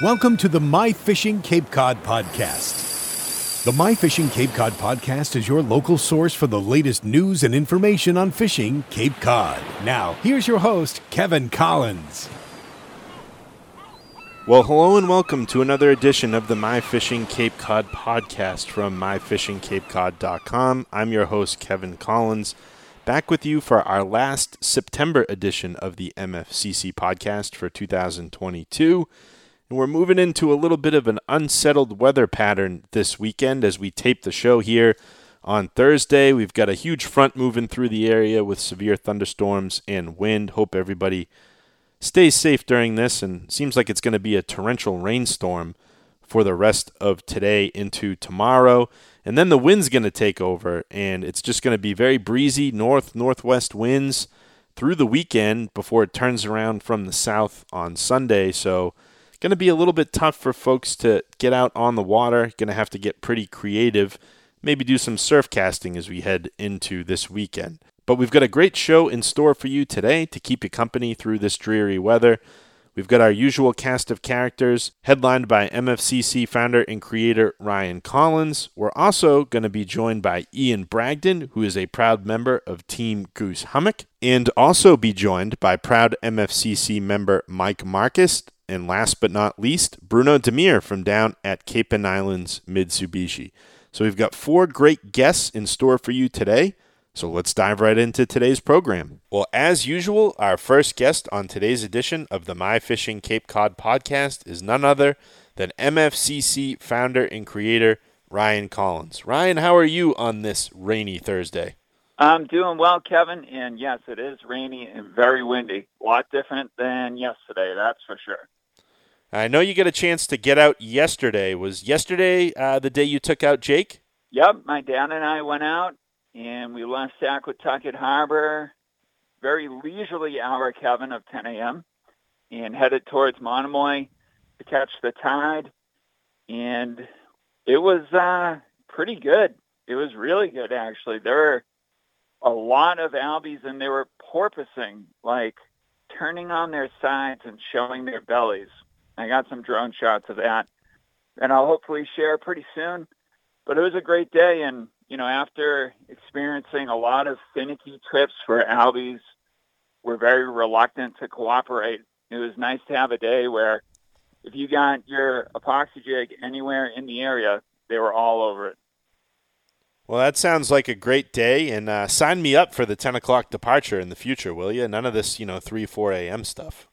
Welcome to the My Fishing Cape Cod podcast. The My Fishing Cape Cod podcast is your local source for the latest news and information on fishing Cape Cod. Now, here's your host, Kevin Collins. Well, hello and welcome to another edition of the My Fishing Cape Cod podcast from myfishingcapecod.com. I'm your host, Kevin Collins, back with you for our last September edition of the MFCC podcast for 2022. And we're moving into a little bit of an unsettled weather pattern this weekend as we tape the show here on Thursday. We've got a huge front moving through the area with severe thunderstorms and wind. Hope everybody stays safe during this and seems like it's going to be a torrential rainstorm for the rest of today into tomorrow. And then the wind's going to take over and it's just going to be very breezy north northwest winds through the weekend before it turns around from the south on Sunday. So Going to be a little bit tough for folks to get out on the water. Going to have to get pretty creative. Maybe do some surf casting as we head into this weekend. But we've got a great show in store for you today to keep you company through this dreary weather. We've got our usual cast of characters, headlined by MFCC founder and creator Ryan Collins. We're also going to be joined by Ian Bragdon, who is a proud member of Team Goose Hummock, and also be joined by proud MFCC member Mike Marcus and last but not least, Bruno Demir from down at Cape and Islands Mitsubishi. So we've got four great guests in store for you today. So let's dive right into today's program. Well, as usual, our first guest on today's edition of the My Fishing Cape Cod podcast is none other than MFCC founder and creator Ryan Collins. Ryan, how are you on this rainy Thursday? I'm doing well, Kevin, and yes, it is rainy and very windy. A lot different than yesterday, that's for sure. I know you got a chance to get out yesterday. Was yesterday uh, the day you took out Jake? Yep, my dad and I went out and we left Saquatucket Harbor very leisurely hour, Kevin, of 10 a.m. and headed towards Monomoy to catch the tide. And it was uh, pretty good. It was really good, actually. There were a lot of albies and they were porpoising, like turning on their sides and showing their bellies, I got some drone shots of that, and I'll hopefully share pretty soon. But it was a great day, and you know, after experiencing a lot of finicky trips for Albies, we're very reluctant to cooperate. It was nice to have a day where if you got your epoxy jig anywhere in the area, they were all over it. Well, that sounds like a great day, and uh, sign me up for the 10 o'clock departure in the future, will you? None of this, you know, 3, 4 a.m. stuff.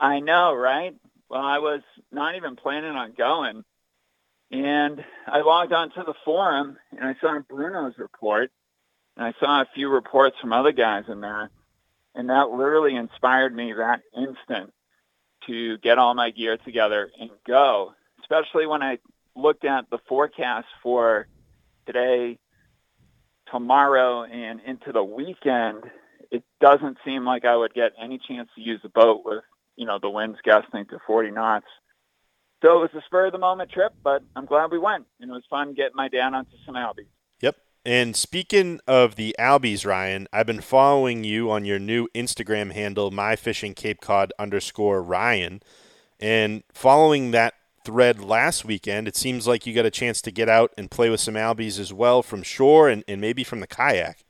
I know, right? Well, I was not even planning on going. And I logged onto the forum and I saw Bruno's report and I saw a few reports from other guys in there. And that literally inspired me that instant to get all my gear together and go, especially when I looked at the forecast for today, tomorrow, and into the weekend. It doesn't seem like I would get any chance to use the boat with you know, the wind's gusting to 40 knots. So it was a spur of the moment trip, but I'm glad we went. And it was fun getting my dad onto some albies. Yep. And speaking of the albies, Ryan, I've been following you on your new Instagram handle, myfishingcapecod underscore Ryan. And following that thread last weekend, it seems like you got a chance to get out and play with some albies as well from shore and, and maybe from the kayak.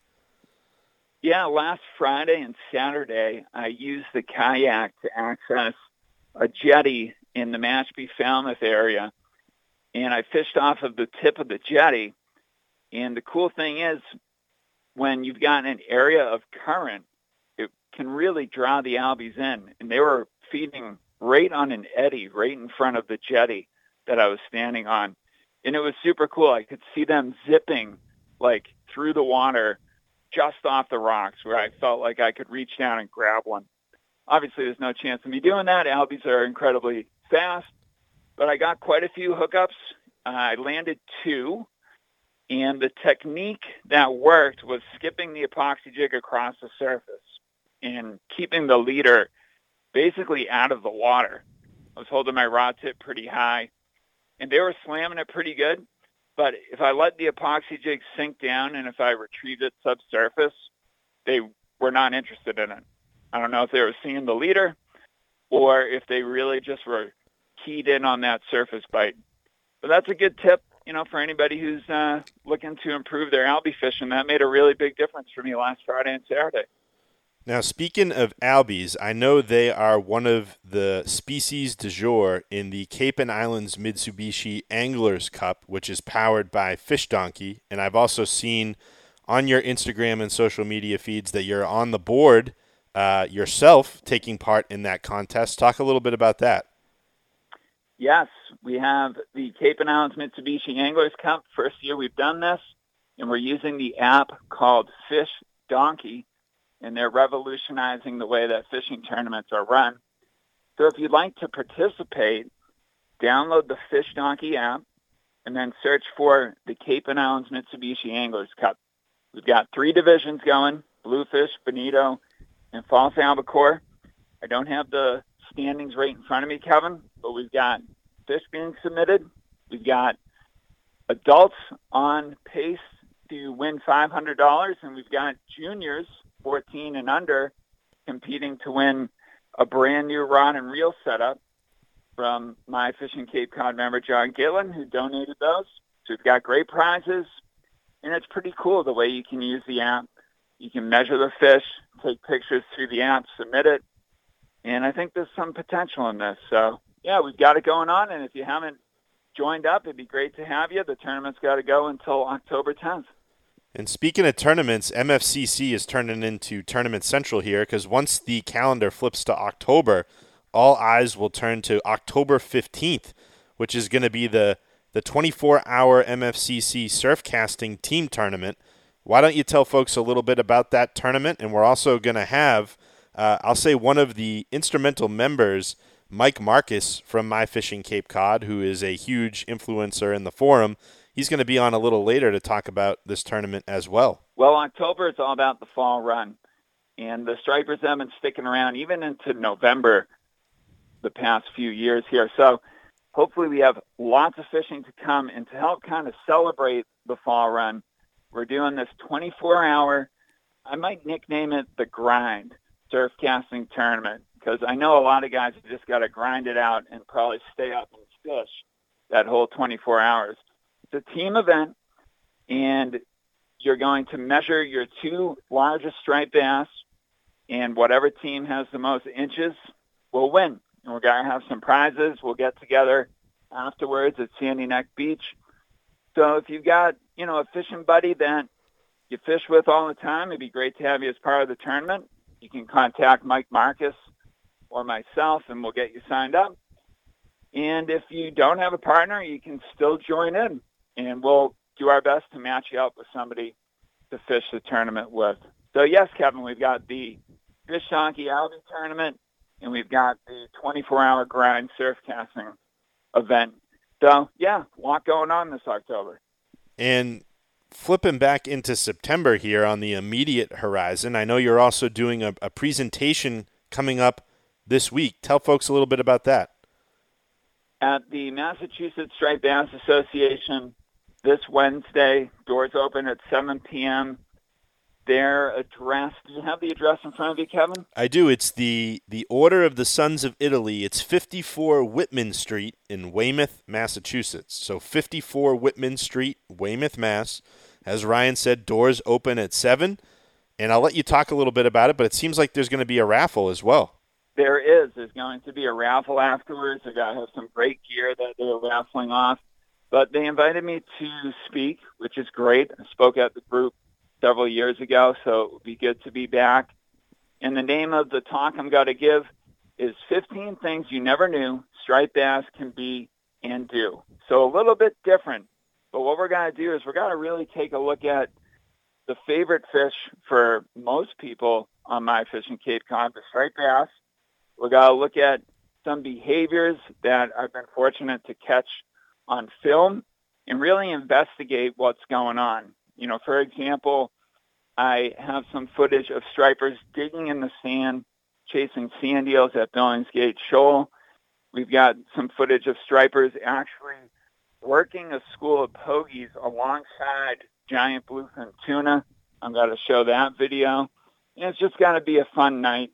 Yeah, last Friday and Saturday, I used the kayak to access a jetty in the Mashpee Falmouth area, and I fished off of the tip of the jetty. And the cool thing is, when you've got an area of current, it can really draw the albies in. And they were feeding right on an eddy right in front of the jetty that I was standing on. And it was super cool. I could see them zipping like through the water just off the rocks where I felt like I could reach down and grab one. Obviously, there's no chance of me doing that. Albies are incredibly fast, but I got quite a few hookups. I landed two, and the technique that worked was skipping the epoxy jig across the surface and keeping the leader basically out of the water. I was holding my rod tip pretty high, and they were slamming it pretty good. But if I let the epoxy jig sink down and if I retrieved it subsurface, they were not interested in it. I don't know if they were seeing the leader or if they really just were keyed in on that surface bite. But that's a good tip, you know, for anybody who's uh, looking to improve their albie fishing. That made a really big difference for me last Friday and Saturday. Now, speaking of albies, I know they are one of the species du jour in the Cape and Islands Mitsubishi Anglers Cup, which is powered by Fish Donkey. And I've also seen on your Instagram and social media feeds that you're on the board uh, yourself taking part in that contest. Talk a little bit about that. Yes, we have the Cape and Islands Mitsubishi Anglers Cup. First year we've done this, and we're using the app called Fish Donkey and they're revolutionizing the way that fishing tournaments are run. So if you'd like to participate, download the Fish Donkey app and then search for the Cape and Islands Mitsubishi Anglers Cup. We've got three divisions going, Bluefish, Bonito, and False Albacore. I don't have the standings right in front of me, Kevin, but we've got fish being submitted. We've got adults on pace to win $500, and we've got juniors 14 and under competing to win a brand new rod and reel setup from my Fishing Cape Cod member John Gillen, who donated those. So we've got great prizes, and it's pretty cool the way you can use the app. You can measure the fish, take pictures through the app, submit it, and I think there's some potential in this. So yeah, we've got it going on, and if you haven't joined up, it'd be great to have you. The tournament's got to go until October 10th. And speaking of tournaments, MFCC is turning into Tournament Central here because once the calendar flips to October, all eyes will turn to October 15th, which is going to be the, the 24 hour MFCC Surfcasting team tournament. Why don't you tell folks a little bit about that tournament? And we're also going to have, uh, I'll say, one of the instrumental members, Mike Marcus from My Fishing Cape Cod, who is a huge influencer in the forum he's going to be on a little later to talk about this tournament as well. Well, October is all about the fall run, and the stripers have been sticking around even into November the past few years here. So hopefully we have lots of fishing to come, and to help kind of celebrate the fall run, we're doing this 24-hour, I might nickname it the grind surf casting tournament because I know a lot of guys have just got to grind it out and probably stay up and fish that whole 24 hours. It's a team event, and you're going to measure your two largest striped bass, and whatever team has the most inches will win. And we're going to have some prizes. We'll get together afterwards at Sandy Neck Beach. So if you've got, you know, a fishing buddy that you fish with all the time, it'd be great to have you as part of the tournament. You can contact Mike Marcus or myself, and we'll get you signed up. And if you don't have a partner, you can still join in and we'll do our best to match you up with somebody to fish the tournament with. So yes, Kevin, we've got the Fish Donkey Albie tournament, and we've got the 24-hour grind surf casting event. So yeah, a lot going on this October. And flipping back into September here on the immediate horizon, I know you're also doing a, a presentation coming up this week. Tell folks a little bit about that. At the Massachusetts Striped Bass Association this Wednesday. Doors open at 7 p.m. Their address. Do you have the address in front of you, Kevin? I do. It's the the Order of the Sons of Italy. It's 54 Whitman Street in Weymouth, Massachusetts. So 54 Whitman Street, Weymouth, Mass. As Ryan said, doors open at 7. And I'll let you talk a little bit about it, but it seems like there's going to be a raffle as well. There is. There's going to be a raffle afterwards. They're going to have some great gear that they're raffling off. But they invited me to speak, which is great. I spoke at the group several years ago, so it would be good to be back. And the name of the talk I'm going to give is 15 Things You Never Knew Striped Bass Can Be and Do. So a little bit different. But what we're going to do is we're going to really take a look at the favorite fish for most people on my fishing Cape Cod, the striped bass. We're going to look at some behaviors that I've been fortunate to catch on film and really investigate what's going on. You know, for example, I have some footage of stripers digging in the sand, chasing sand eels at Billingsgate Shoal. We've got some footage of stripers actually working a school of pogies alongside giant bluefin tuna. I'm going to show that video. And it's just going to be a fun night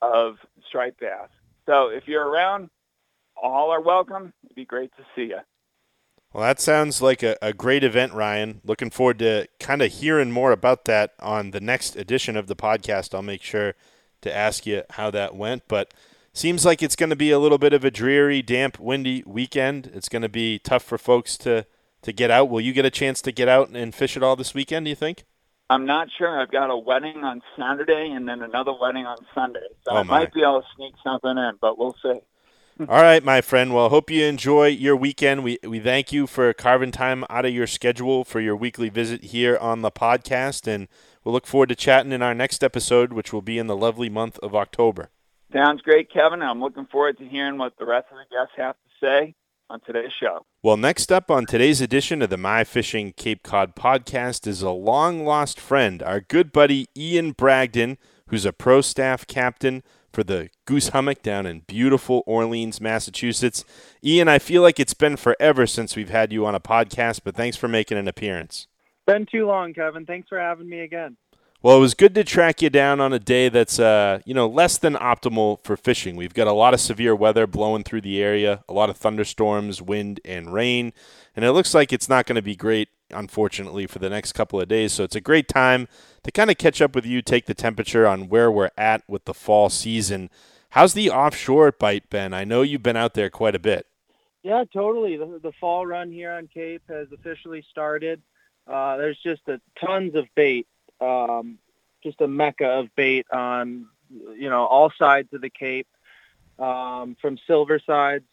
of striped bass. So if you're around all are welcome. It'd be great to see you. Well, that sounds like a, a great event, Ryan. Looking forward to kind of hearing more about that on the next edition of the podcast. I'll make sure to ask you how that went. But seems like it's going to be a little bit of a dreary, damp, windy weekend. It's going to be tough for folks to, to get out. Will you get a chance to get out and fish at all this weekend, do you think? I'm not sure. I've got a wedding on Saturday and then another wedding on Sunday. So Oh, I might be able to sneak something in, but we'll see. All right, my friend. Well, hope you enjoy your weekend. We we thank you for carving time out of your schedule for your weekly visit here on the podcast, and we'll look forward to chatting in our next episode, which will be in the lovely month of October. Sounds great, Kevin. I'm looking forward to hearing what the rest of the guests have to say on today's show. Well, next up on today's edition of the My Fishing Cape Cod podcast is a long lost friend, our good buddy Ian Bragdon, who's a pro staff captain for the Goose Hummock down in beautiful Orleans, Massachusetts. Ian, I feel like it's been forever since we've had you on a podcast, but thanks for making an appearance. Been too long, Kevin. Thanks for having me again. Well, it was good to track you down on a day that's uh, you know less than optimal for fishing. We've got a lot of severe weather blowing through the area, a lot of thunderstorms, wind, and rain, and it looks like it's not going to be great, unfortunately, for the next couple of days. So it's a great time to kind of catch up with you, take the temperature on where we're at with the fall season. How's the offshore bite been? I know you've been out there quite a bit. Yeah, totally. The, the fall run here on Cape has officially started. Uh, there's just a, tons of bait, um, just a mecca of bait on, you know, all sides of the Cape, um, from silver sides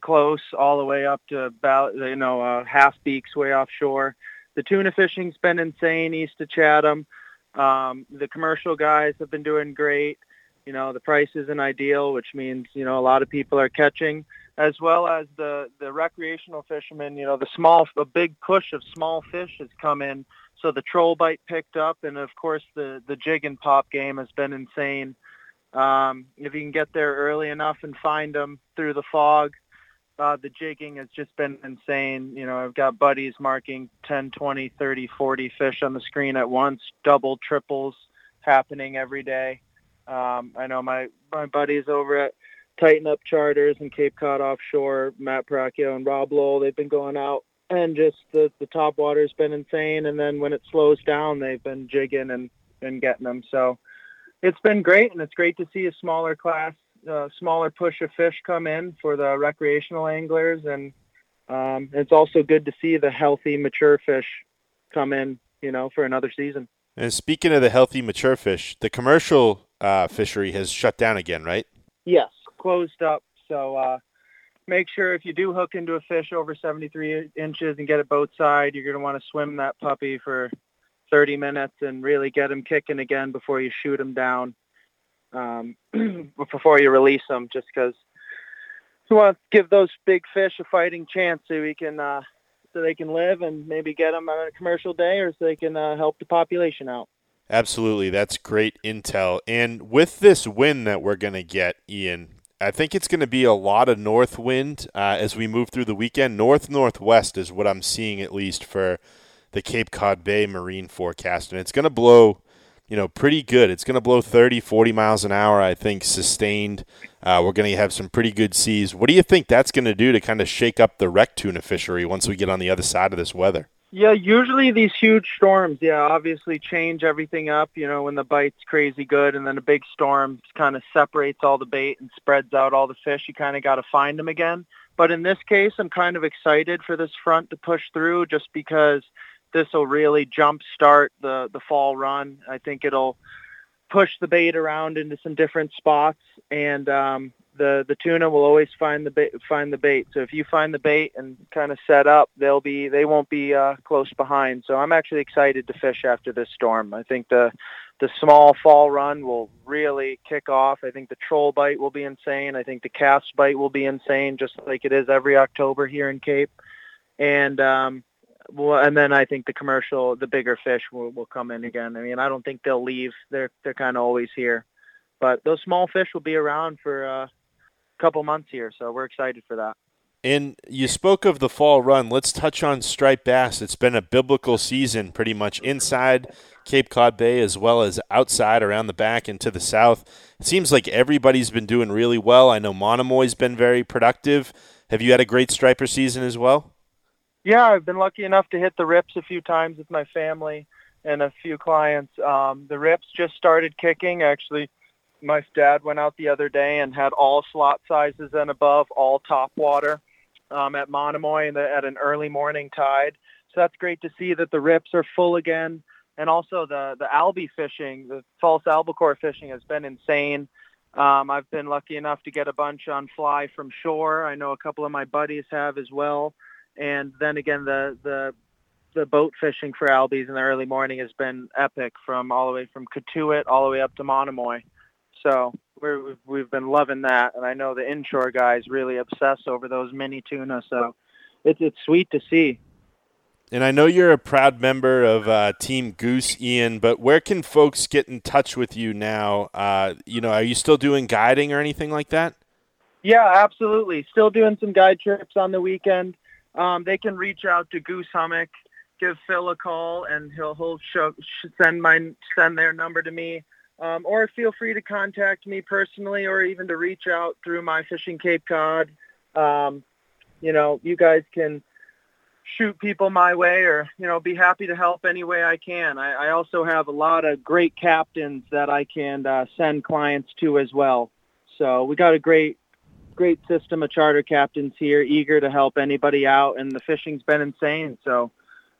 close all the way up to about, you know, uh, half beaks way offshore. The tuna fishing's been insane east of Chatham. Um, the commercial guys have been doing great. You know, the price isn't ideal, which means, you know, a lot of people are catching as well as the the recreational fishermen. You know, the small, a big push of small fish has come in, so the troll bite picked up, and of course the the jig and pop game has been insane. Um, if you can get there early enough and find them through the fog, uh, the jigging has just been insane. You know, I've got buddies marking 10, 20, 30, 40 fish on the screen at once, double, triples happening every day. Um, I know my my buddies over at Tighten Up Charters and Cape Cod Offshore, Matt Paracchio and Rob Lowell, they've been going out and just the, the top water's been insane. And then when it slows down, they've been jigging and, and getting them. So it's been great. And it's great to see a smaller class, uh, smaller push of fish come in for the recreational anglers. And um, it's also good to see the healthy, mature fish come in, you know, for another season. And speaking of the healthy, mature fish, the commercial uh, fishery has shut down again, right? Yes, closed up. So uh, make sure if you do hook into a fish over 73 inches and get it boat side, you're going to want to swim that puppy for 30 minutes and really get him kicking again before you shoot him down, um, before you release them, just because you want to give those big fish a fighting chance so we can, uh, so they can live and maybe get them on a commercial day or so they can uh, help the population out. Absolutely. That's great intel. And with this wind that we're going to get, Ian, I think it's going to be a lot of north wind uh, as we move through the weekend. North northwest is what I'm seeing at least for the Cape Cod Bay marine forecast. And it's going to blow, you know, pretty good. It's going to blow 30, 40 miles an hour, I think, sustained. Uh, we're going to have some pretty good seas. What do you think that's going to do to kind of shake up the rec tuna fishery once we get on the other side of this weather? Yeah, usually these huge storms, yeah, obviously change everything up, you know, when the bite's crazy good and then a big storm kind of separates all the bait and spreads out all the fish. You kind of got to find them again. But in this case, I'm kind of excited for this front to push through just because this will really jumpstart the, the fall run. I think it'll push the bait around into some different spots and um, the the tuna will always find the bait find the bait. So if you find the bait and kind of set up they'll be they won't be uh, close behind. So i'm actually excited to fish after this storm. I think the the small fall run will really kick off. I think the troll bite will be insane. I think the cast bite will be insane just like it is every october here in cape. And um well, and then I think the commercial, the bigger fish will, will come in again. I mean, I don't think they'll leave. They're they're kind of always here, but those small fish will be around for uh, a couple months here, so we're excited for that. And you spoke of the fall run. Let's touch on striped bass. It's been a biblical season, pretty much inside Cape Cod Bay as well as outside around the back and to the south. It seems like everybody's been doing really well. I know Monomoy's been very productive. Have you had a great striper season as well? Yeah, I've been lucky enough to hit the rips a few times with my family and a few clients. Um, the rips just started kicking. Actually, my dad went out the other day and had all slot sizes and above, all top water um, at Monomoy the, at an early morning tide. So that's great to see that the rips are full again. And also the, the albie fishing, the false albacore fishing has been insane. Um, I've been lucky enough to get a bunch on fly from shore. I know a couple of my buddies have as well. And then again, the, the, the boat fishing for albies in the early morning has been epic from all the way from Cotuit all the way up to Monomoy. So we're, we've been loving that, and I know the inshore guys really obsess over those mini tuna. So it's it's sweet to see. And I know you're a proud member of uh, Team Goose, Ian. But where can folks get in touch with you now? Uh, you know, are you still doing guiding or anything like that? Yeah, absolutely. Still doing some guide trips on the weekend. Um, they can reach out to Goose Hummock, give Phil a call, and he'll he'll show, send my send their number to me um, or feel free to contact me personally or even to reach out through my fishing Cape Cod. Um, you know, you guys can shoot people my way or, you know, be happy to help any way I can. I, I also have a lot of great captains that I can uh, send clients to as well. So we got a great, great system of charter captains here, eager to help anybody out. And the fishing's been insane. So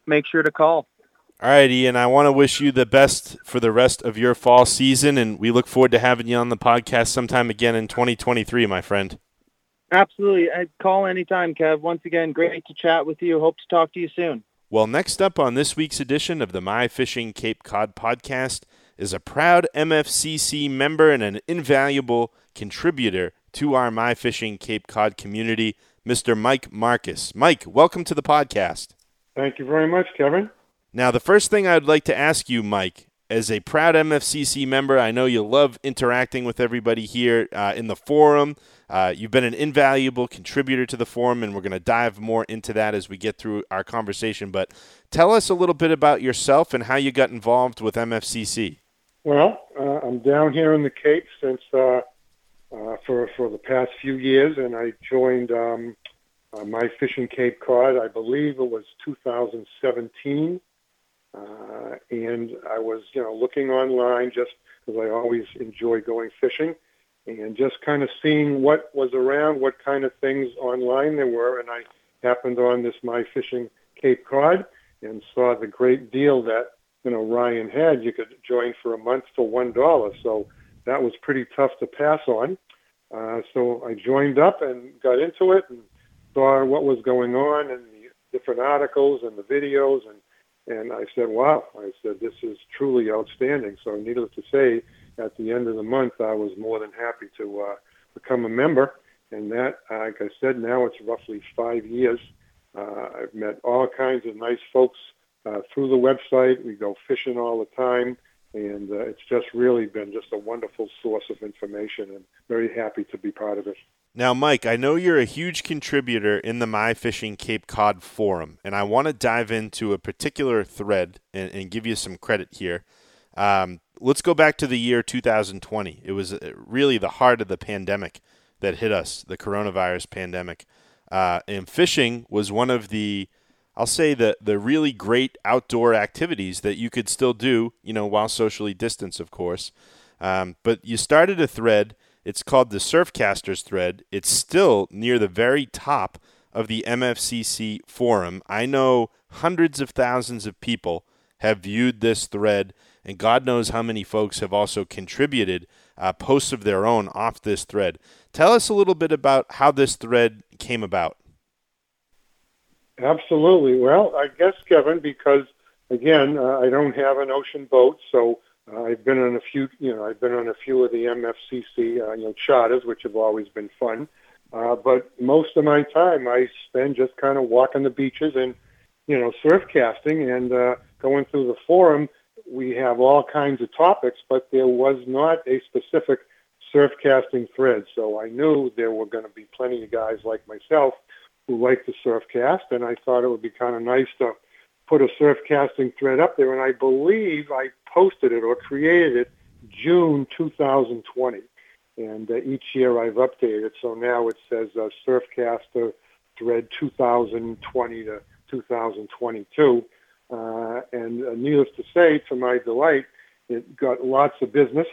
make sure to call. All right, Ian, I want to wish you the best for the rest of your fall season, and we look forward to having you on the podcast sometime again in 2023, my friend. Absolutely. I call anytime, Kev. Once again, great to chat with you. Hope to talk to you soon. Well, next up on this week's edition of the My Fishing Cape Cod podcast is a proud MFCC member and an invaluable contributor to our My Fishing Cape Cod community, Mr. Mike Marcus. Mike, welcome to the podcast. Thank you very much, Kevin. Now, the first thing I'd like to ask you, Mike, as a proud MFCC member, I know you love interacting with everybody here uh, in the forum. Uh, you've been an invaluable contributor to the forum, and we're going to dive more into that as we get through our conversation. But tell us a little bit about yourself and how you got involved with MFCC. Well, uh, I'm down here in the Cape since uh, for for the past few years, and I joined um, uh, my fishing Cape Cod. I believe it was 2017 uh, and I was, you know, looking online just because I always enjoy going fishing and just kind of seeing what was around, what kind of things online there were. And I happened on this My Fishing Cape Cod and saw the great deal that, you know, Ryan had. You could join for a month for $1. So that was pretty tough to pass on. Uh, so I joined up and got into it and saw what was going on and the different articles and the videos and and I said, wow, I said, this is truly outstanding. So needless to say, at the end of the month, I was more than happy to uh, become a member. And that, like I said, now it's roughly five years. Uh, I've met all kinds of nice folks uh, through the website. We go fishing all the time. And uh, it's just really been just a wonderful source of information and very happy to be part of it. Now, Mike, I know you're a huge contributor in the My Fishing Cape Cod forum, and I want to dive into a particular thread and, and give you some credit here. Um, let's go back to the year 2020. It was uh, really the heart of the pandemic that hit us, the coronavirus pandemic. Uh, and fishing was one of the, I'll say, the, the really great outdoor activities that you could still do, you know, while socially distanced, of course. Um, but you started a thread – it's called the Surfcasters thread. It's still near the very top of the MFCC forum. I know hundreds of thousands of people have viewed this thread, and God knows how many folks have also contributed uh, posts of their own off this thread. Tell us a little bit about how this thread came about. Absolutely. Well, I guess, Kevin, because again, uh, I don't have an ocean boat, so uh, I've been on a few, you know, I've been on a few of the MFCC, uh, you know, charters, which have always been fun. Uh, but most of my time I spend just kind of walking the beaches and, you know, surf casting and uh, going through the forum. We have all kinds of topics, but there was not a specific surf casting thread. So I knew there were going to be plenty of guys like myself who like to surf cast, and I thought it would be kind of nice to put a surf casting thread up there, and I believe I posted it or created it June 2020. And uh, each year I've updated so now it says uh, Surfcaster thread 2020 to 2022. Uh, and uh, needless to say, to my delight, it got lots of business,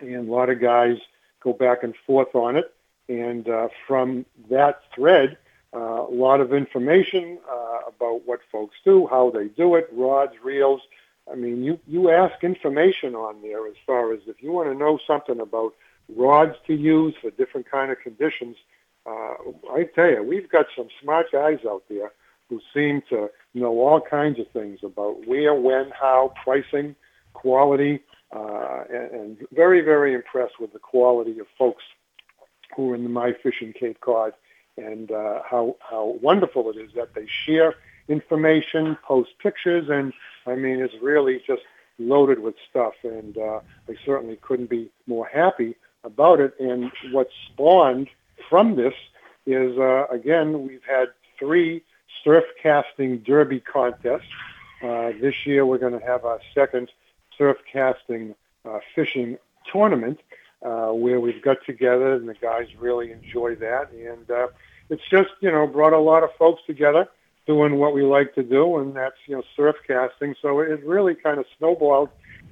and a lot of guys go back and forth on it. And uh, from that thread, a lot of information uh, about what folks do, how they do it, rods, reels. I mean, you, you ask information on there as far as if you want to know something about rods to use for different kind of conditions. Uh, I tell you, we've got some smart guys out there who seem to know all kinds of things about where, when, how, pricing, quality, uh, and, and very, very impressed with the quality of folks who are in the My Fishing Cape Cod and uh, how, how wonderful it is that they share information, post pictures, and I mean, it's really just loaded with stuff. And uh, I certainly couldn't be more happy about it. And what spawned from this is, uh, again, we've had three surf casting derby contests. Uh, this year we're going to have our second surf casting uh, fishing tournament uh, where we've got together and the guys really enjoy that. And uh, it's just, you know, brought a lot of folks together doing what we like to do, and that's, you know, surf casting. So it really kind of snowballed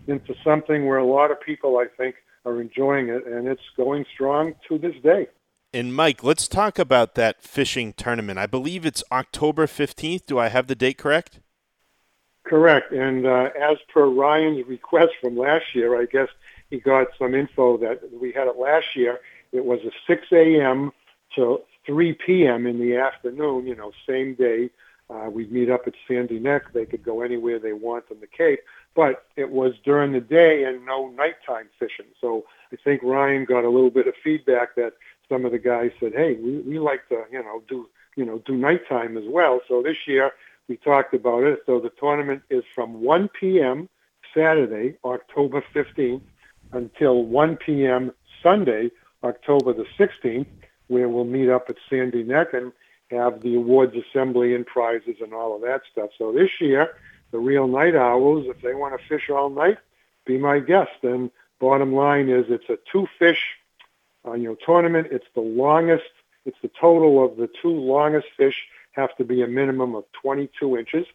into something where a lot of people, I think, are enjoying it, and it's going strong to this day. And Mike, let's talk about that fishing tournament. I believe it's October 15th. Do I have the date correct? Correct. And uh, as per Ryan's request from last year, I guess he got some info that we had it last year. It was a 6 a.m. to 3 p.m. in the afternoon, you know, same day. Uh, we'd meet up at Sandy Neck. They could go anywhere they want on the Cape, but it was during the day and no nighttime fishing. So I think Ryan got a little bit of feedback that some of the guys said, "Hey, we, we like to, you know, do you know do nighttime as well." So this year we talked about it. So the tournament is from 1 p.m. Saturday, October 15th, until 1 p.m. Sunday, October the 16th, where we'll meet up at Sandy Neck and have the awards assembly and prizes and all of that stuff. So this year, the real night owls, if they want to fish all night, be my guest. And bottom line is it's a two fish uh, you know, tournament. It's the longest, it's the total of the two longest fish have to be a minimum of 22 inches.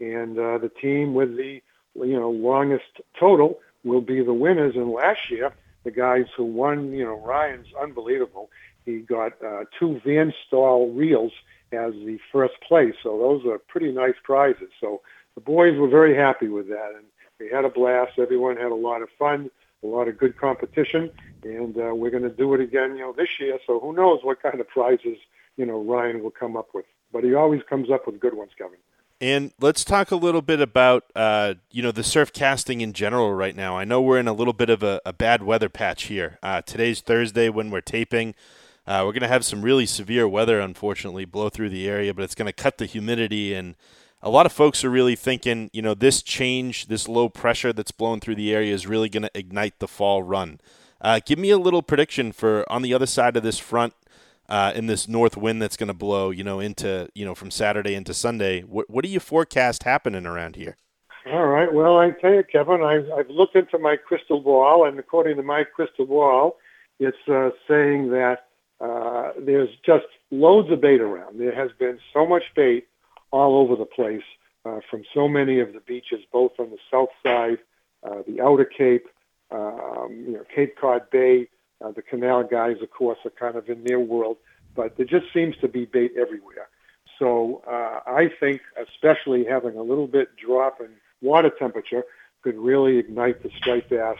And uh, the team with the, you know, longest total will be the winners. And last year, the guys who won, you know, Ryan's unbelievable. He got uh, two Van Staal reels as the first place. So those are pretty nice prizes. So the boys were very happy with that. And we had a blast. Everyone had a lot of fun, a lot of good competition. And uh, we're going to do it again, you know, this year. So who knows what kind of prizes, you know, Ryan will come up with. But he always comes up with good ones, Kevin. And let's talk a little bit about, uh, you know, the surf casting in general right now. I know we're in a little bit of a, a bad weather patch here. Uh, today's Thursday when we're taping. Uh, we're going to have some really severe weather, unfortunately, blow through the area, but it's going to cut the humidity. And a lot of folks are really thinking, you know, this change, this low pressure that's blowing through the area is really going to ignite the fall run. Uh, give me a little prediction for on the other side of this front uh, in this north wind that's going to blow, you know, into you know from Saturday into Sunday. What what do you forecast happening around here? All right. Well, I tell you, Kevin, I've, I've looked into my crystal ball, and according to my crystal ball, it's uh, saying that uh, there's just loads of bait around. There has been so much bait all over the place uh, from so many of the beaches, both on the south side, uh, the outer Cape, um, you know, Cape Cod Bay, uh, the canal guys, of course, are kind of in their world, but there just seems to be bait everywhere. So uh, I think, especially having a little bit drop in water temperature, could really ignite the striped bass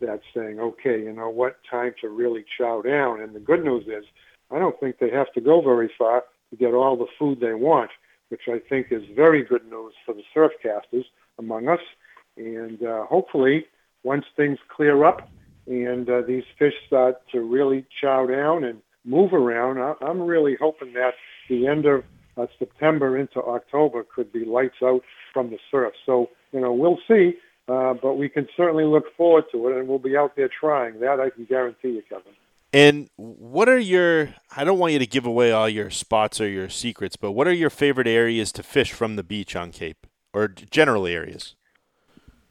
that's saying, okay, you know what, time to really chow down. And the good news is, I don't think they have to go very far to get all the food they want, which I think is very good news for the surf casters among us. And uh, hopefully, once things clear up, and uh, these fish start to really chow down and move around. I, I'm really hoping that the end of uh, September into October could be lights out from the surf. So, you know, we'll see, uh, but we can certainly look forward to it, and we'll be out there trying. That I can guarantee you, Kevin. And what are your? I don't want you to give away all your spots or your secrets, but what are your favorite areas to fish from the beach on Cape, or general areas?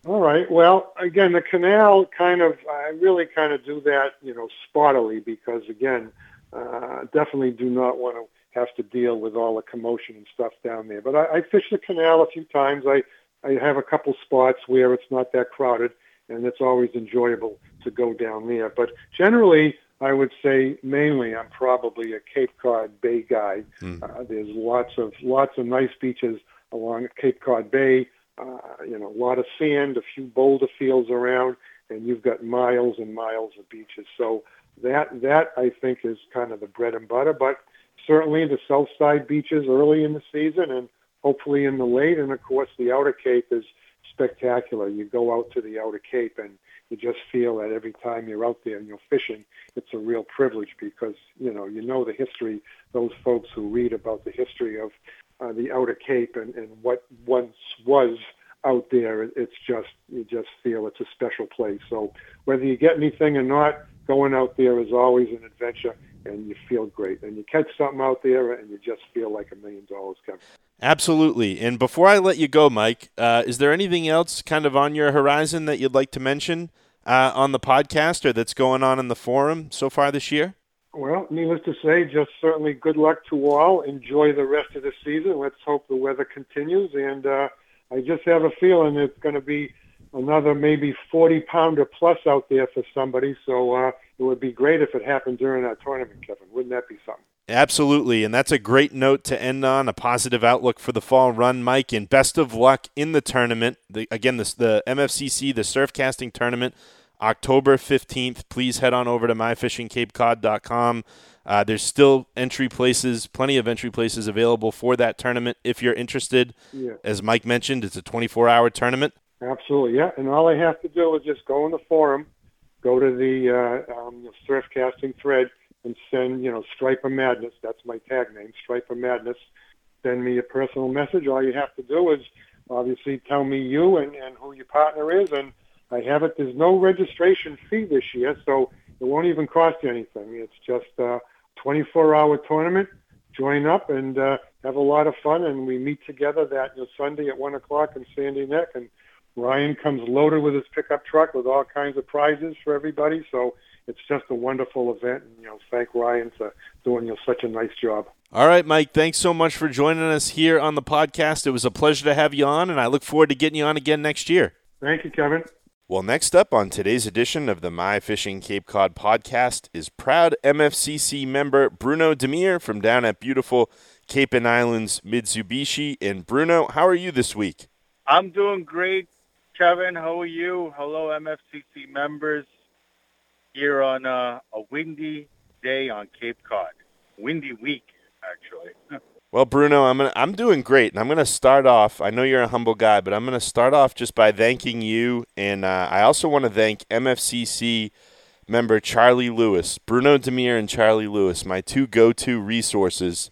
All right. Well, again, the canal kind of, I really kind of do that, you know, spottily because, again, uh, definitely do not want to have to deal with all the commotion and stuff down there. But I, I fish the canal a few times. I, I have a couple spots where it's not that crowded, and it's always enjoyable to go down there. But generally, I would say mainly I'm probably a Cape Cod Bay guy. Mm. Uh, there's lots of lots of nice beaches along Cape Cod Bay uh, you know, a lot of sand, a few boulder fields around, and you've got miles and miles of beaches. So that that I think is kind of the bread and butter. But certainly the South Side beaches early in the season, and hopefully in the late, and of course the Outer Cape is spectacular. You go out to the Outer Cape and you just feel that every time you're out there and you're fishing, it's a real privilege because you know you know the history. Those folks who read about the history of uh, the Outer Cape and, and what once was out there, it's just you just feel it's a special place. So whether you get anything or not, going out there is always an adventure, and you feel great. And you catch something out there, and you just feel like a million dollars, Kevin. Absolutely. And before I let you go, Mike, uh, is there anything else kind of on your horizon that you'd like to mention uh, on the podcast or that's going on in the forum so far this year? Well, needless to say, just certainly good luck to all. Enjoy the rest of the season. Let's hope the weather continues. And uh, I just have a feeling it's going to be another maybe 40 pounder plus out there for somebody. So uh, it would be great if it happened during that tournament, Kevin. Wouldn't that be something? Absolutely, and that's a great note to end on. A positive outlook for the fall run, Mike, and best of luck in the tournament. The, again, this, the MFCC, the surf casting tournament, October 15th. Please head on over to myfishingcapecod.com. Uh, there's still entry places, plenty of entry places available for that tournament if you're interested. Yeah. As Mike mentioned, it's a 24 hour tournament. Absolutely, yeah. And all I have to do is just go in the forum, go to the uh, um, surf casting thread, and send, you know, Stripe of Madness. That's my tag name, Stripe of Madness. Send me a personal message. All you have to do is obviously tell me you and, and who your partner is, and I have it. There's no registration fee this year, so it won't even cost you anything. It's just a 24-hour tournament. Join up and uh, have a lot of fun, and we meet together that you know, Sunday at one o'clock in Sandy Neck, and Ryan comes loaded with his pickup truck with all kinds of prizes for everybody. So it's just a wonderful event, and you know, thank Ryan for doing you know, such a nice job. All right, Mike. Thanks so much for joining us here on the podcast. It was a pleasure to have you on, and I look forward to getting you on again next year. Thank you, Kevin. Well, next up on today's edition of the My Fishing Cape Cod podcast is proud MFCC member Bruno Demir from down at beautiful Cape and Islands Mitsubishi. And Bruno, how are you this week? I'm doing great, Kevin. How are you? Hello, MFCC members. Here on uh, a windy day on Cape Cod. Windy week, actually. Well, Bruno, I'm gonna, I'm doing great, and I'm going to start off. I know you're a humble guy, but I'm going to start off just by thanking you, and uh, I also want to thank MFCC member Charlie Lewis, Bruno Demir, and Charlie Lewis, my two go-to resources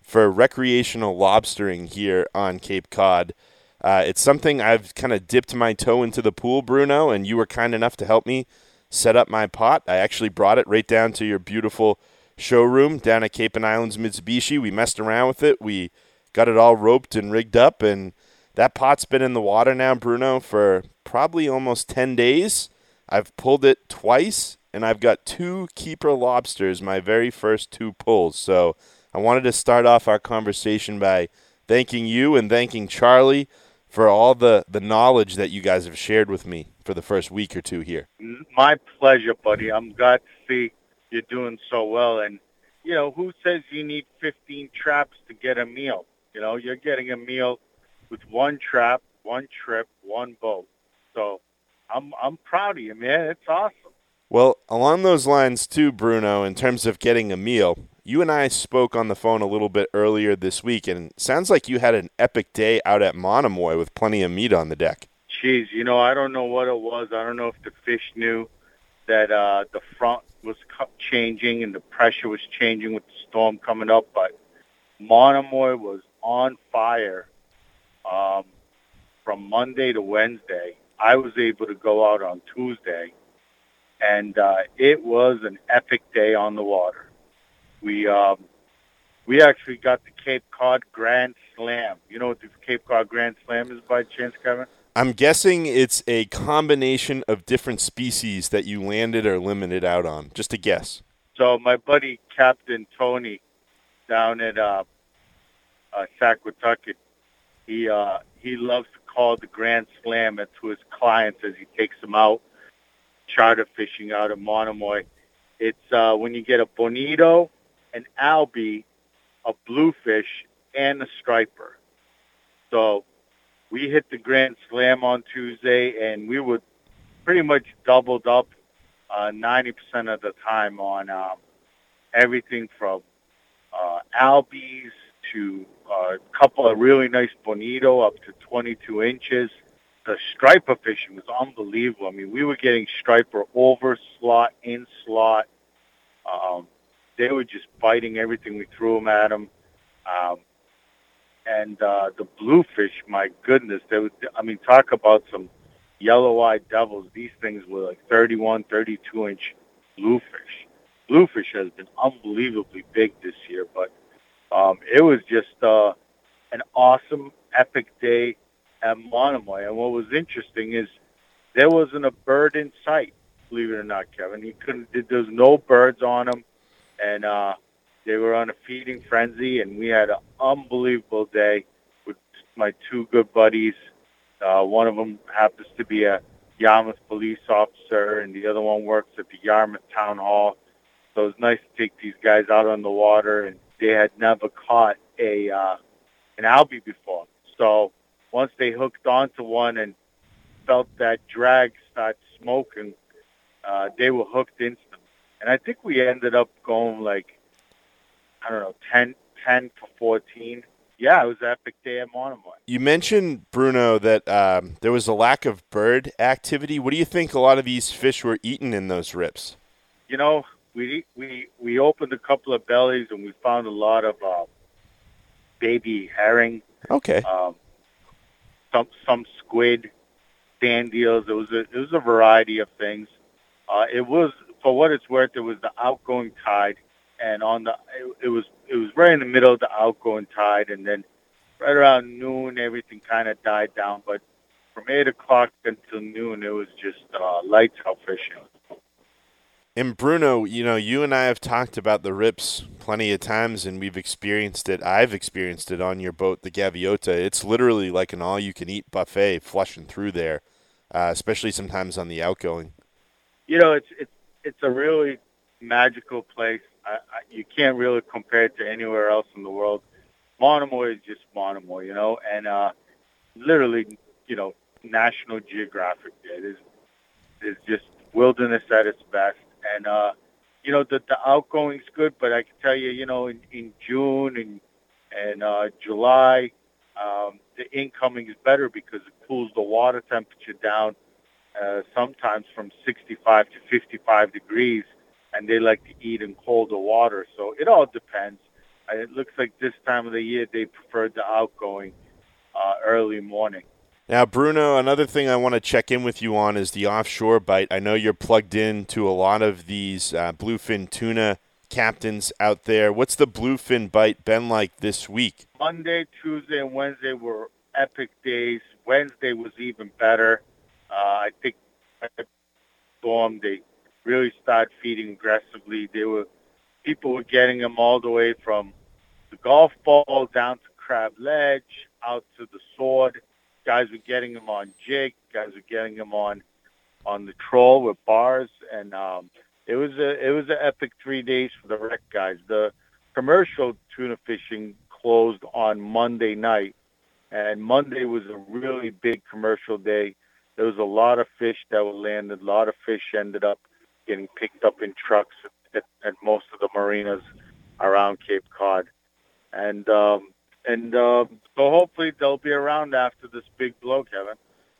for recreational lobstering here on Cape Cod. Uh, it's something I've kind of dipped my toe into the pool, Bruno, and you were kind enough to help me set up my pot. I actually brought it right down to your beautiful showroom down at Cape and Islands Mitsubishi. We messed around with it. We got it all roped and rigged up, and that pot's been in the water now, Bruno, for probably almost 10 days. I've pulled it twice, and I've got two keeper lobsters, my very first two pulls. So I wanted to start off our conversation by thanking you and thanking Charlie for all the, the knowledge that you guys have shared with me for the first week or two here. My pleasure, buddy. I'm glad to see you're doing so well. And, you know, who says you need 15 traps to get a meal? You know, you're getting a meal with one trap, one trip, one boat. So I'm, I'm proud of you, man. It's awesome. Well, along those lines, too, Bruno, in terms of getting a meal, you and I spoke on the phone a little bit earlier this week, and sounds like you had an epic day out at Monomoy with plenty of meat on the deck. Jeez, you know, I don't know what it was. I don't know if the fish knew that uh, the front was changing and the pressure was changing with the storm coming up, but Monomoy was on fire um, from Monday to Wednesday. I was able to go out on Tuesday, and uh, it was an epic day on the water. We um, we actually got the Cape Cod Grand Slam. You know what the Cape Cod Grand Slam is by chance, Kevin? I'm guessing it's a combination of different species that you landed or limited out on. Just a guess. So my buddy Captain Tony down at uh, uh, he uh, he loves to call the Grand Slam to his clients as he takes them out charter fishing out of Monomoy. It's uh, when you get a bonito, an albie, a bluefish, and a striper. So we hit the Grand Slam on Tuesday, and we were pretty much doubled up uh, 90% of the time on um, everything from uh, albies to uh, a couple of really nice bonito up to 22 inches. The striper fishing was unbelievable. I mean, we were getting striper over slot, in slot. Um, they were just biting everything we threw them at them. Um, and uh, the bluefish, my goodness, they would, I mean, talk about some yellow-eyed devils. These things were like 31, 32-inch bluefish. Bluefish has been unbelievably big this year, but um, it was just uh, an awesome, epic day at Monomoy. And what was interesting is there wasn't a bird in sight, believe it or not, Kevin. He couldn't. There's no birds on him, and uh, they were on a feeding frenzy, and we had an unbelievable day with my two good buddies. Uh, one of them happens to be a Yarmouth police officer, and the other one works at the Yarmouth Town Hall. So it was nice to take these guys out on the water, and they had never caught a uh, an albie before. So once they hooked onto one and felt that drag start smoking, uh, they were hooked instantly. And I think we ended up going like I don't know, 10, 10 to 14. Yeah, it was an epic day at Monomoy. You mentioned, Bruno, that um, there was a lack of bird activity. What do you think a lot of these fish were eating in those rips? You know, we we we opened a couple of bellies and we found a lot of uh, baby herring. Okay. Um, some some squid, sand eels. It was a it was a variety of things. Uh, it was for what it's worth. It was the outgoing tide and on the it, it was it was right in the middle of the outgoing tide, and then right around noon everything kind of died down. But from eight o'clock until noon, it was just uh, lights out fishing. And Bruno, you know, you and I have talked about the rips plenty of times, and we've experienced it. I've experienced it on your boat, the Gaviota. It's literally like an all-you-can-eat buffet flushing through there, uh, especially sometimes on the outgoing. You know, it's it's it's a really magical place. I, you can't really compare it to anywhere else in the world. Monomoy is just Monomoy, you know, and uh, literally, you know, National Geographic. It is is just wilderness at its best, and uh, you know the the outgoing's good, but I can tell you, you know, in, in June and and uh, July, um, the incoming is better because it cools the water temperature down, uh, sometimes from 65 to 55 degrees and they like to eat in colder water. So it all depends. It looks like this time of the year they preferred the outgoing uh, early morning. Now, Bruno, another thing I want to check in with you on is the offshore bite. I know you're plugged in to a lot of these uh, bluefin tuna captains out there. What's the bluefin bite been like this week? Monday, Tuesday, and Wednesday were epic days. Wednesday was even better. Uh, I think storm they really start feeding aggressively. They were people were getting them all the way from the golf ball down to crab ledge, out to the sword. Guys were getting them on jig. Guys were getting them on on the troll with bars, and um, it was a it was an epic three days for the rec guys. The commercial tuna fishing closed on Monday night, and Monday was a really big commercial day. There was a lot of fish that were landed. A lot of fish ended up getting picked up in trucks at, at most of the marinas around Cape Cod, and um, and uh, so hopefully they'll be around after this big blow, Kevin.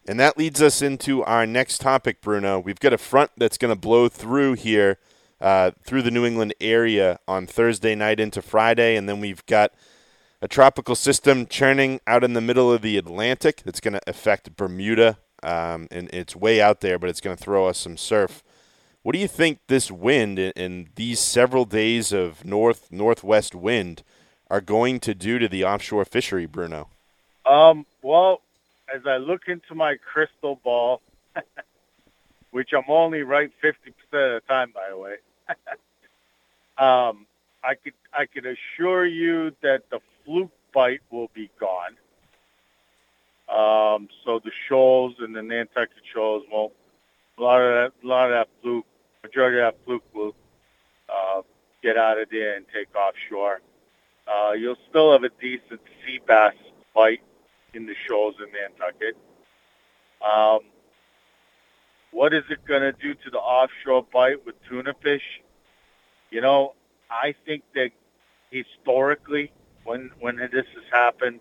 And that leads us into our next topic, Bruno. We've got a front that's going to blow through here, uh, through the New England area on Thursday night into Friday, and then we've got a tropical system churning out in the middle of the Atlantic that's going to affect Bermuda. Um, and it's way out there, but it's going to throw us some surf What do you think this wind and these several days of north northwest wind are going to do to the offshore fishery, Bruno? Um, well, as I look into my crystal ball, which I'm only right 50% of the time, by the way, um, I could I could assure you that the fluke bite will be gone. Um, so the shoals and the Nantucket shoals won't. A lot of that, a lot of that fluke, majority of that fluke will uh, get out of there and take offshore. Uh, you'll still have a decent sea bass bite in the shoals in Nantucket. Um, what is it going to do to the offshore bite with tuna fish? You know, I think that historically, when when this has happened,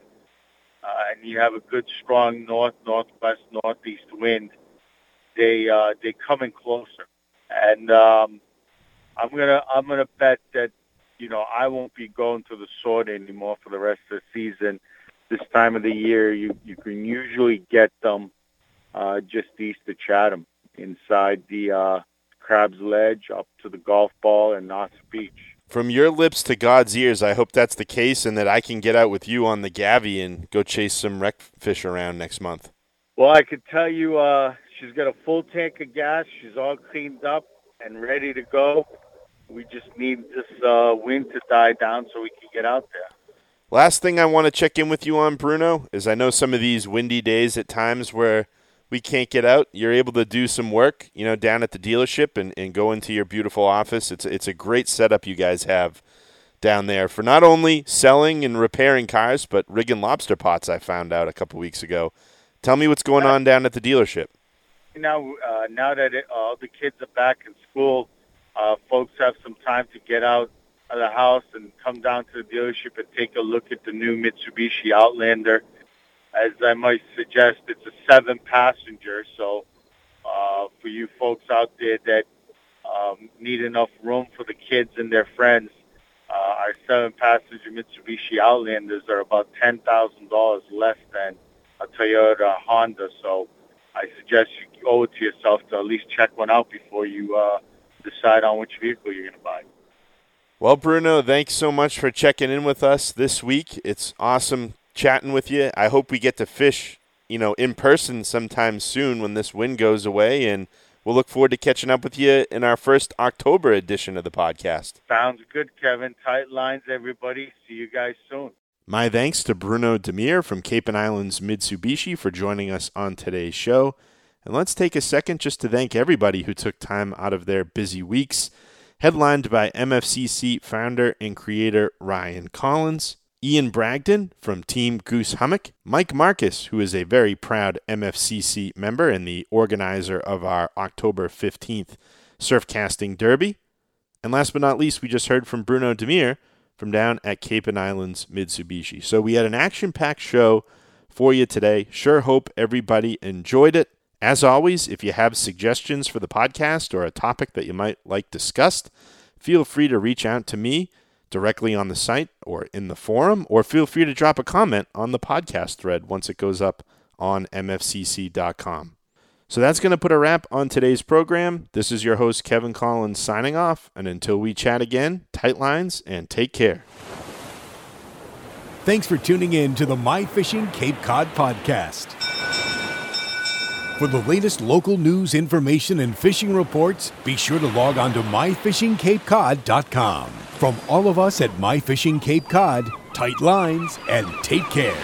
uh, and you have a good strong north, northwest, northeast wind, they uh, they come in closer. And um, I'm gonna I'm gonna bet that you know, I won't be going to the sword anymore for the rest of the season. This time of the year, you you can usually get them uh, just east of Chatham, inside the uh, Crab's Ledge, up to the golf ball and Knott's Beach. From your lips to God's ears, I hope that's the case, and that I can get out with you on the Gavi and go chase some rec fish around next month. Well, I could tell you, uh, she's got a full tank of gas. She's all cleaned up and ready to go. We just need this uh, wind to die down so we can get out there. Last thing I want to check in with you on, Bruno, is I know some of these windy days at times where we can't get out. You're able to do some work, you know, down at the dealership and, and go into your beautiful office. It's it's a great setup you guys have down there for not only selling and repairing cars, but rigging lobster pots. I found out a couple weeks ago. Tell me what's going on down at the dealership. Now, uh, now that it, all the kids are back in school, uh, folks have some time to get out of the house and come down to the dealership and take a look at the new Mitsubishi Outlander. As I might suggest, it's a seven passenger. So uh, for you folks out there that um, need enough room for the kids and their friends, uh, our seven passenger Mitsubishi Outlanders are about $10,000 less than a Toyota Honda. So I suggest you owe it to yourself to at least check one out before you uh, decide on which vehicle you're going to buy. Well, Bruno, thanks so much for checking in with us this week. It's awesome chatting with you. I hope we get to fish, you know, in person sometime soon when this wind goes away, and we'll look forward to catching up with you in our first October edition of the podcast. Sounds good, Kevin. Tight lines, everybody. See you guys soon. My thanks to Bruno Demir from Cape and Islands Mitsubishi for joining us on today's show. And let's take a second just to thank everybody who took time out of their busy weeks, headlined by MFCC founder and creator Ryan Collins, Ian Bragdon from Team Goose Hummock, Mike Marcus, who is a very proud MFCC member and the organizer of our October 15th Surfcasting Derby. And last but not least, we just heard from Bruno Demir from down at Cape and Islands Mitsubishi. So we had an action packed show for you today. Sure hope everybody enjoyed it. As always, if you have suggestions for the podcast or a topic that you might like discussed, feel free to reach out to me directly on the site or in the forum, or feel free to drop a comment on the podcast thread once it goes up on mfcc.com. So that's going to put a wrap on today's program. This is your host, Kevin Collins, signing off. And until we chat again, tight lines and take care. Thanks for tuning in to the My Fishing Cape Cod podcast. For the latest local news, information, and fishing reports, be sure to log on to myfishingcapecod.com. From all of us at My Fishing Cape Cod, tight lines and take care.